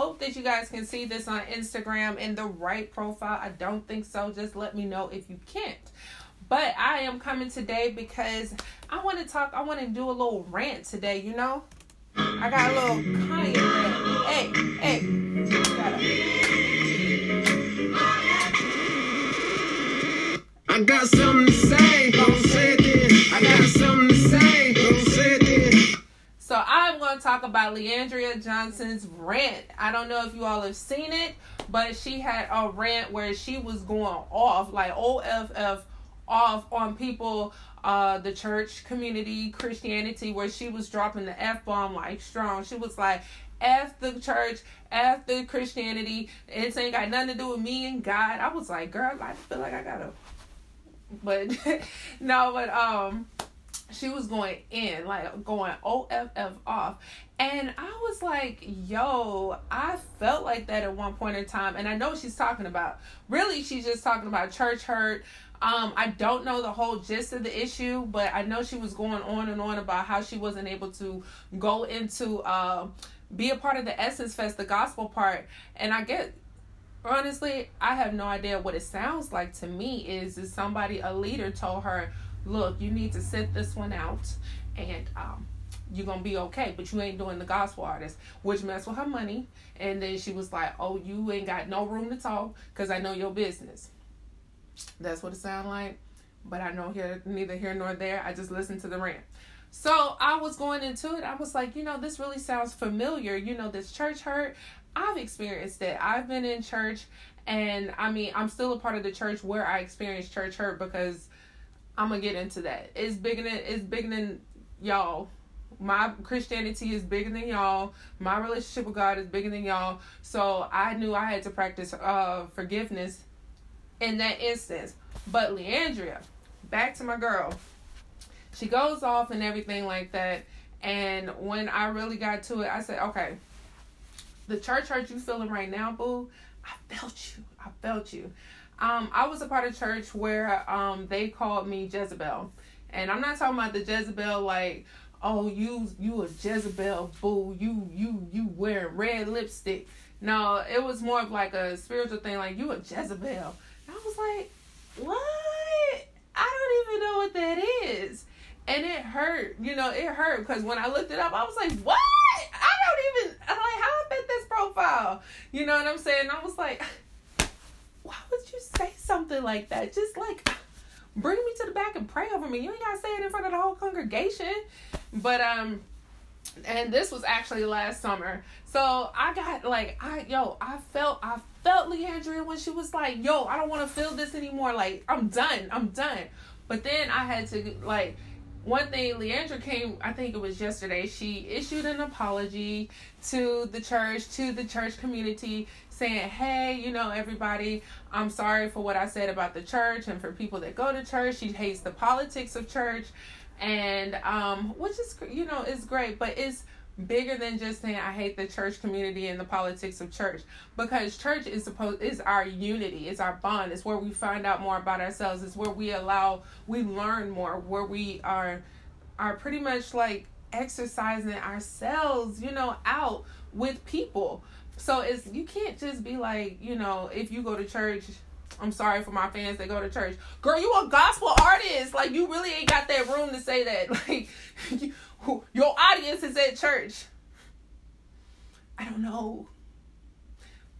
hope that you guys can see this on Instagram in the right profile. I don't think so. Just let me know if you can't. But I am coming today because I want to talk, I want to do a little rant today, you know? I got a little Kanye rant. Hey, hey. I got something to say, going to talk about Le'Andria Johnson's rant. I don't know if you all have seen it, but she had a rant where she was going off, like OFF off on people, uh, the church community, Christianity, where she was dropping the F bomb like strong. She was like, F the church, F the Christianity. It ain't got nothing to do with me and God. I was like, girl, I feel like I gotta. But no, but um, she was going in, like going OFF off. And I was like, yo, I felt like that at one point in time. And I know what she's talking about. Really, she's just talking about church hurt. Um, I don't know the whole gist of the issue, but I know she was going on and on about how she wasn't able to go into uh, be a part of the Essence Fest, the gospel part. And I get honestly, I have no idea what it sounds like to me. Is is somebody a leader told her, look, you need to sit this one out, and um, you're gonna be okay, but you ain't doing the gospel artist, which messed with her money. And then she was like, oh, you ain't got no room to talk because I know your business. That's what it sounded like. But I know here neither here nor there. I just listened to the rant. So I was going into it. I was like, you know, this really sounds familiar. You know, this church hurt. I've experienced it. I've been in church, and I mean, I'm still a part of the church where I experienced church hurt because I'm gonna get into that. It's bigger than it's bigger than y'all. My Christianity is bigger than y'all. My relationship with God is bigger than y'all. So I knew I had to practice uh forgiveness in that instance. But Le'Andria, back to my girl. She goes off and everything like that. And when I really got to it, I said, okay, the church hurt you feeling right now, boo. I felt you. I felt you. Um, I was a part of church where um they called me Jezebel. And I'm not talking about the Jezebel like, oh you you a Jezebel boo, you you you wearing red lipstick. No, it was more of like a spiritual thing, like you a Jezebel. I was like, what? I don't even know what that is. And it hurt, you know, it hurt because when I looked it up, I was like, what? I don't even, I'm like, how I fit this profile? You know what I'm saying? I was like, why would you say something like that? Just like, bring me to the back and pray over me. You ain't gotta say it in front of the whole congregation. But, um, and this was actually last summer. So I got like I yo, I felt I felt Le'Andria when she was like, yo, I don't want to feel this anymore. Like I'm done. I'm done. But then I had to like one thing Leandra came I think it was yesterday, she issued an apology to the church, to the church community, saying, Hey, you know, everybody, I'm sorry for what I said about the church and for people that go to church. She hates the politics of church and um which is you know is great but it's bigger than just saying I hate the church community and the politics of church because church is supposed is our unity, it's our bond, it's where we find out more about ourselves, it's where we allow we learn more, where we are are pretty much like exercising ourselves, you know, out with people. So it's you can't just be like, you know, if you go to church I'm sorry for my fans that go to church. Girl, you a gospel artist. Like you really ain't got that room to say that. Like you, your audience is at church. I don't know.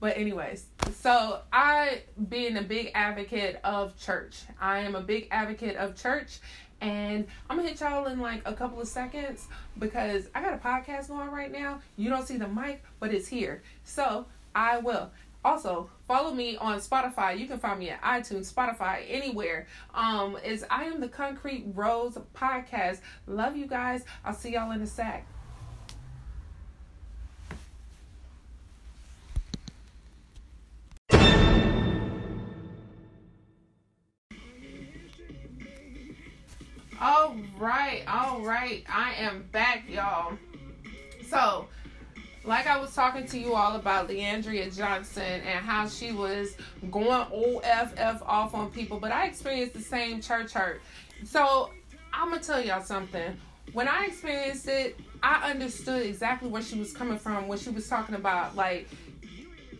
But anyways, so I being a big advocate of church. I am a big advocate of church and I'm gonna hit y'all in like a couple of seconds because I got a podcast going right now. You don't see the mic, but it's here. So I will. Also, follow me on Spotify. You can find me at iTunes, Spotify, anywhere. Um, is I am the Concrete Rose podcast. Love you guys. I'll see y'all in a sec. All right. I am back, y'all. So, like I was talking to you all about Le'Andria Johnson and how she was going OFF off on people, but I experienced the same church hurt. So I'm gonna tell y'all something. When I experienced it, I understood exactly where she was coming from when she was talking about like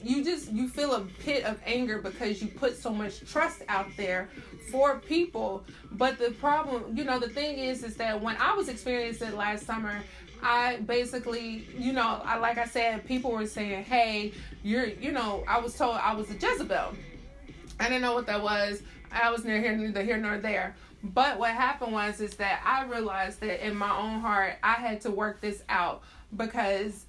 you just you feel a pit of anger because you put so much trust out there for people. But the problem you know the thing is is that when i was experiencing it last summer i basically you know i like i said people were saying hey you're you know i was told i was a jezebel. I didn't know what that was. I was near here neither here nor there. But what happened was is that i realized that in my own heart i had to work this out because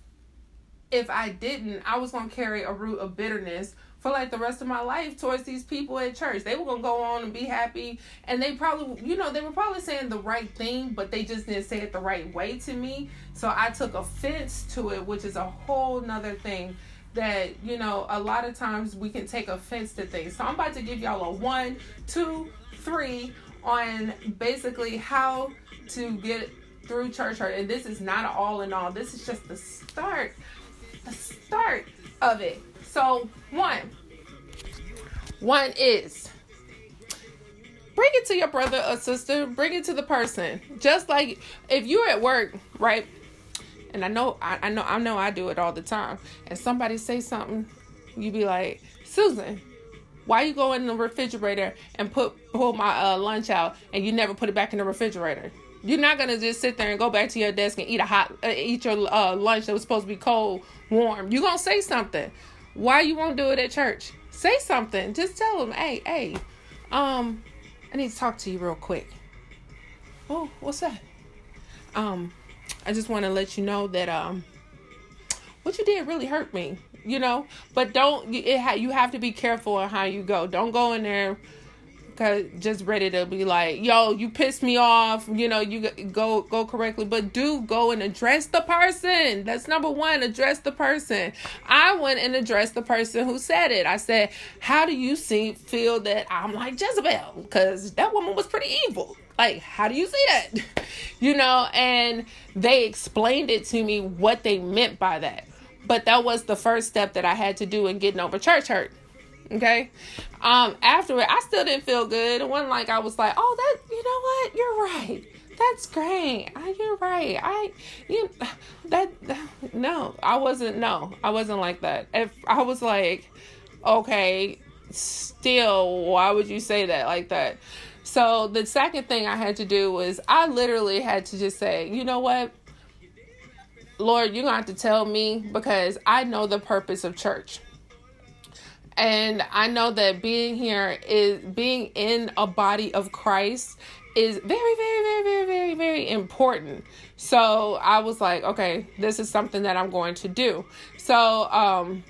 if I didn't, I was gonna carry a root of bitterness for like the rest of my life towards these people at church. They were gonna go on and be happy, and they probably, you know, they were probably saying the right thing, but they just didn't say it the right way to me. So I took offense to it, which is a whole nother thing that you know a lot of times we can take offense to things. So I'm about to give y'all a one, two, three on basically how to get through church hurt. And this is not all in all. This is just the start the start of it. So, one, one is bring it to your brother or sister, bring it to the person. Just like if you're at work, right? And I know I, I know I know I do it all the time. And somebody say something, you be like, Susan, why you go in the refrigerator and put pull my uh, lunch out and you never put it back in the refrigerator? You're not gonna just sit there and go back to your desk and eat a hot uh, eat your uh, lunch that was supposed to be cold warm. You gonna say something. Why you won't do it at church? Say something. Just tell them, hey, hey, um, I need to talk to you real quick. Oh, what's that? Um, I just want to let you know that um, what you did really hurt me. You know, but don't it ha- you have to be careful on how you go. Don't go in there cause just ready to be like, yo, you pissed me off. You know, you go go correctly, but do go and address the person. That's number one. Address the person. I went and addressed the person who said it. I said, how do you see feel that I'm like Jezebel? Because that woman was pretty evil. Like, how do you see that? You know, and they explained it to me what they meant by that. But that was the first step that I had to do in getting over church hurt. Okay. Um, afterward, I still didn't feel good. It wasn't like I was like, oh, that, you know what? You're right. That's great. I, you're right. I, you, that, no, I wasn't, no, I wasn't like that. If I was like, okay, still, why would you say that like that? So the second thing I had to do was I literally had to just say, you know what? Lord, you're going to have to tell me because I know the purpose of church and I know that being here is being in a body of Christ is very, very, very, very, very, very important. So I was like, okay, this is something that I'm going to do. So, um,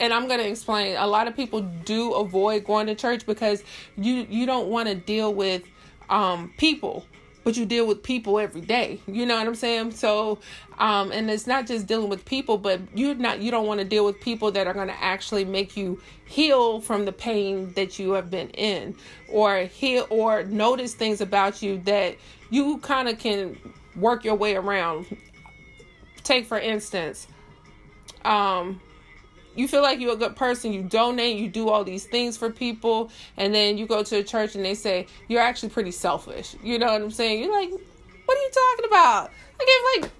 and I'm going to explain. A lot of people do avoid going to church because you you don't want to deal with um, people but you deal with people every day. You know what I'm saying? So, um, and it's not just dealing with people, but you're not, you don't want to deal with people that are going to actually make you heal from the pain that you have been in or heal or notice things about you that you kind of can work your way around. Take, for instance, um, you feel like you're a good person, you donate, you do all these things for people, and then you go to a church and they say you're actually pretty selfish. You know what I'm saying? You're like, what are you talking about? I gave like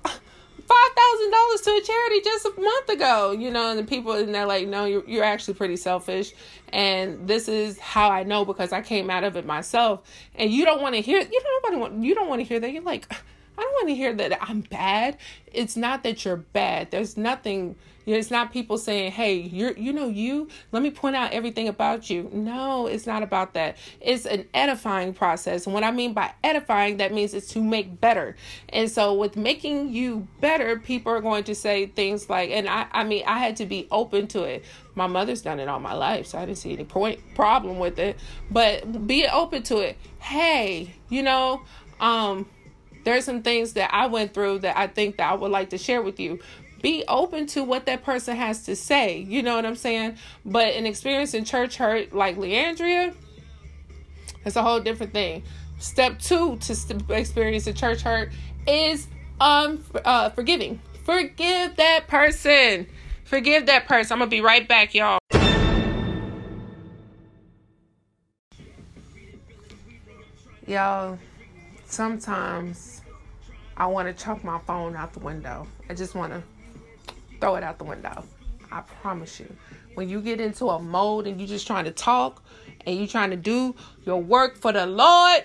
five thousand dollars to a charity just a month ago. You know, and the people and they're like, no, you're you're actually pretty selfish, and this is how I know because I came out of it myself. And you don't want to hear. You don't want. You don't want to hear that. You're like. I don't want to hear that I'm bad. It's not that you're bad. There's nothing it's not people saying, "Hey, you're you know you, let me point out everything about you." No, it's not about that. It's an edifying process. And what I mean by edifying, that means it's to make better. And so with making you better, people are going to say things like and I I mean, I had to be open to it. My mother's done it all my life, so I didn't see any point problem with it. But be open to it. Hey, you know, um there's some things that I went through that I think that I would like to share with you be open to what that person has to say. You know what I'm saying? But an experience in church hurt like Le'Andria, it's a whole different thing. Step two to experience a church hurt is um uh, forgiving. Forgive that person. Forgive that person. I'm to be right back, y'all. Y'all, sometimes I want to chuck my phone out the window. I just want to throw it out the window. I promise you. When you get into a mode and you're just trying to talk and you're trying to do your work for the Lord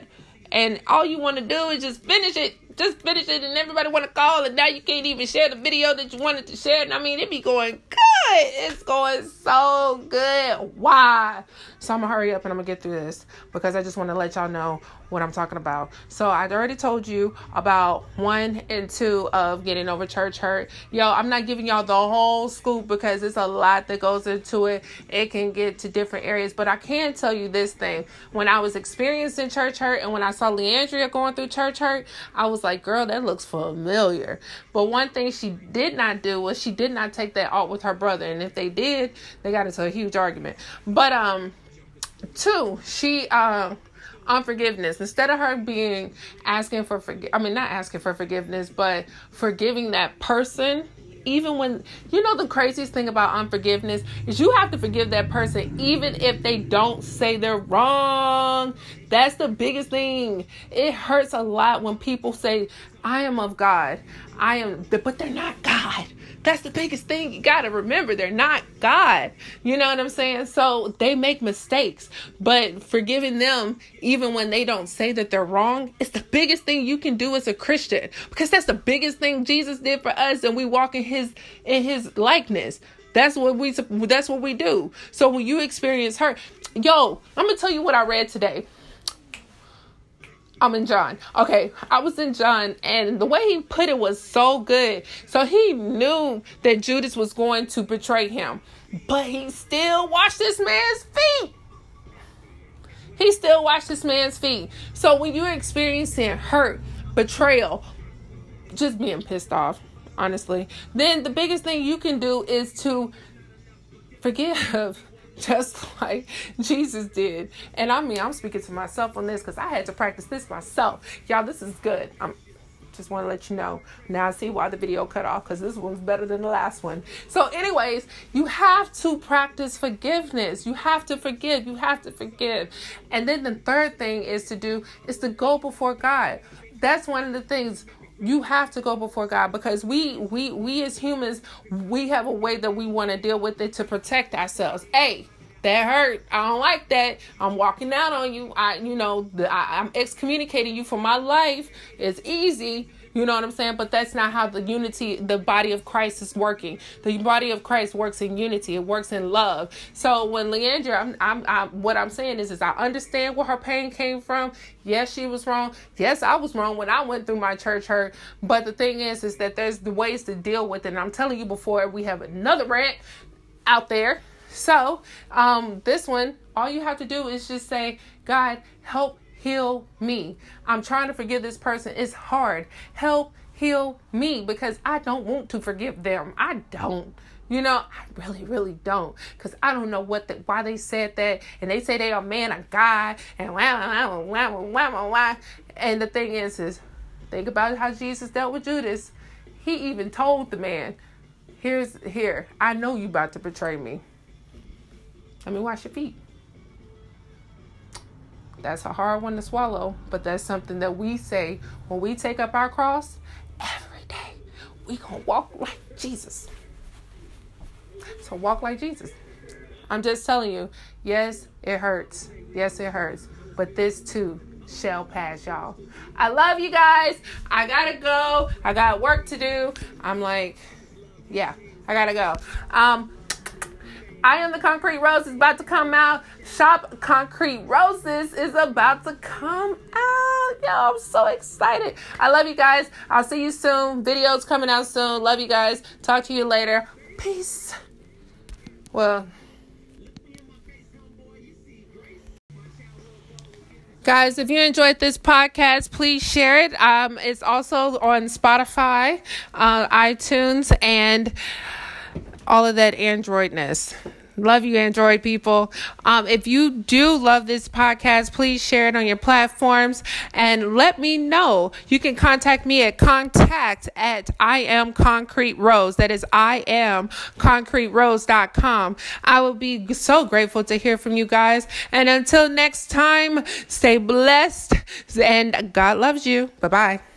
and all you want to do is just finish it just finish it and everybody want to call and now you can't even share the video that you wanted to share and i mean it be going good it's going so good why so i'm gonna hurry up and i'm gonna get through this because i just want to let y'all know what i'm talking about. So i already told you about one and two of getting over church hurt. Yo i'm not giving y'all the whole scoop because it's a lot that goes into it. It can get to different areas. But i can tell you this thing. When i was experiencing church hurt and when i saw leandria going through church hurt i was like girl that looks familiar. But one thing she did not do was she did not take that out with her brother. And if they did they got into a huge argument. But um two she um unforgiveness instead of her being asking for forg- I mean not asking for forgiveness but forgiving that person even when you know the craziest thing about unforgiveness is you have to forgive that person even if they don't say they're wrong. That's the biggest thing. It hurts a lot when people say i am of god. I am but they're not god. That's the biggest thing. You got to remember they're not god. You know what i'm saying? So they make mistakes. But forgiving them even when they don't say that they're wrong it's the biggest thing you can do as a christian. Because that's the biggest thing jesus did for us and we walk in his in his likeness. That's what we that's what we do. So when you experience hurt yo i'm gonna tell you what i read today I'm in John. Okay, I was in John, and the way he put it was so good. So he knew that Judas was going to betray him, but he still washed this man's feet. He still washed this man's feet. So when you're experiencing hurt, betrayal, just being pissed off, honestly, then the biggest thing you can do is to forgive just like Jesus did. And I mean, I'm speaking to myself on this because I had to practice this myself. Y'all, this is good. I'm just want to let you know. Now I see why the video cut off because this one's better than the last one. So, anyways, you have to practice forgiveness. You have to forgive. You have to forgive. And then the third thing is to do is to go before God. That's one of the things you have to go before God because we we we as humans we have a way that we want to deal with it to protect ourselves. Hey, that hurt. I don't like that. I'm walking out on you. I you know the, I, I'm excommunicating you from my life. It's easy. You know what I'm saying? But that's not how the unity, the body of Christ is working. The body of Christ works in unity. It works in love. So when Leandra, I'm, I'm, I'm, what I'm saying is, is I understand where her pain came from. Yes, she was wrong. Yes, I was wrong when I went through my church hurt. But the thing is, is that there's the ways to deal with it. And I'm telling you before we have another rant out there. So, um, this one, all you have to do is just say, God, help heal me. I'm trying to forgive this person. It's hard. Help heal me because I don't want to forgive them. I don't. You know, I really, really don't, cause I don't know what the, why they said that, and they say they are man of God, and wow, wow, wow, wow, wow. And the thing is, is think about how Jesus dealt with Judas. He even told the man, "Here's here. I know you about to betray me. Let me wash your feet." That's a hard one to swallow, but that's something that we say when we take up our cross every day. We gonna walk like Jesus. So walk like Jesus. I'm just telling you, yes, it hurts. Yes, it hurts. But this too shall pass, y'all. I love you guys. I gotta go. I got work to do. I'm like, yeah, I gotta go. Um, I am the Concrete Rose is about to come out. Shop Concrete Roses is about to come out. Yo, I'm so excited. I love you guys. I'll see you soon. Videos coming out soon. Love you guys. Talk to you later. Peace. Well, Guys, if you enjoyed this podcast, please share it. Um, it's also on Spotify, uh, iTunes, and all of that Androidness. Love you, Android people. Um, if you do love this podcast, please share it on your platforms and let me know. You can contact me at contact at I am concrete rose. That is I am concrete concreterose.com. I will be so grateful to hear from you guys. And until next time, stay blessed and God loves you. Bye bye.